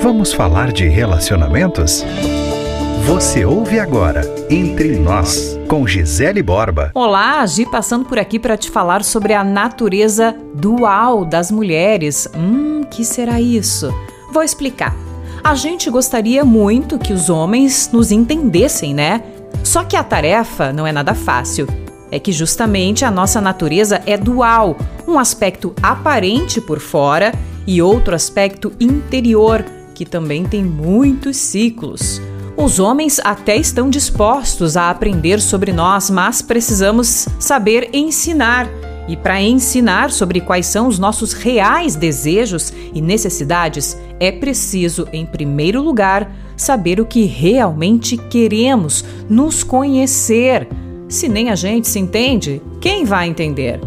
Vamos falar de relacionamentos? Você ouve agora Entre Nós, com Gisele Borba. Olá, Gi passando por aqui para te falar sobre a natureza dual das mulheres. Hum, que será isso? Vou explicar. A gente gostaria muito que os homens nos entendessem, né? Só que a tarefa não é nada fácil. É que justamente a nossa natureza é dual, um aspecto aparente por fora e outro aspecto interior, que também tem muitos ciclos. Os homens até estão dispostos a aprender sobre nós, mas precisamos saber ensinar. E para ensinar sobre quais são os nossos reais desejos e necessidades, é preciso, em primeiro lugar, saber o que realmente queremos, nos conhecer. Se nem a gente se entende, quem vai entender?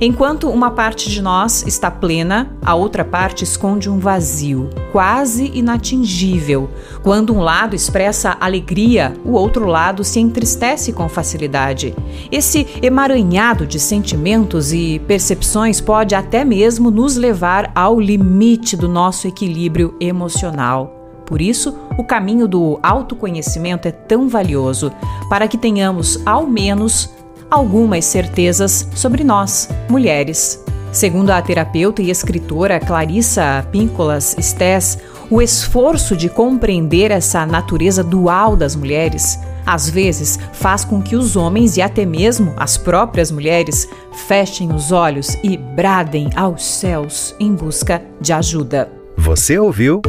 Enquanto uma parte de nós está plena, a outra parte esconde um vazio, quase inatingível. Quando um lado expressa alegria, o outro lado se entristece com facilidade. Esse emaranhado de sentimentos e percepções pode até mesmo nos levar ao limite do nosso equilíbrio emocional. Por isso, o caminho do autoconhecimento é tão valioso, para que tenhamos, ao menos, algumas certezas sobre nós, mulheres. Segundo a terapeuta e escritora Clarissa Píncolas Stess, o esforço de compreender essa natureza dual das mulheres às vezes faz com que os homens e até mesmo as próprias mulheres fechem os olhos e bradem aos céus em busca de ajuda. Você ouviu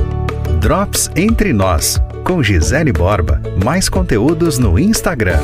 Drops Entre Nós, com Gisele Borba. Mais conteúdos no Instagram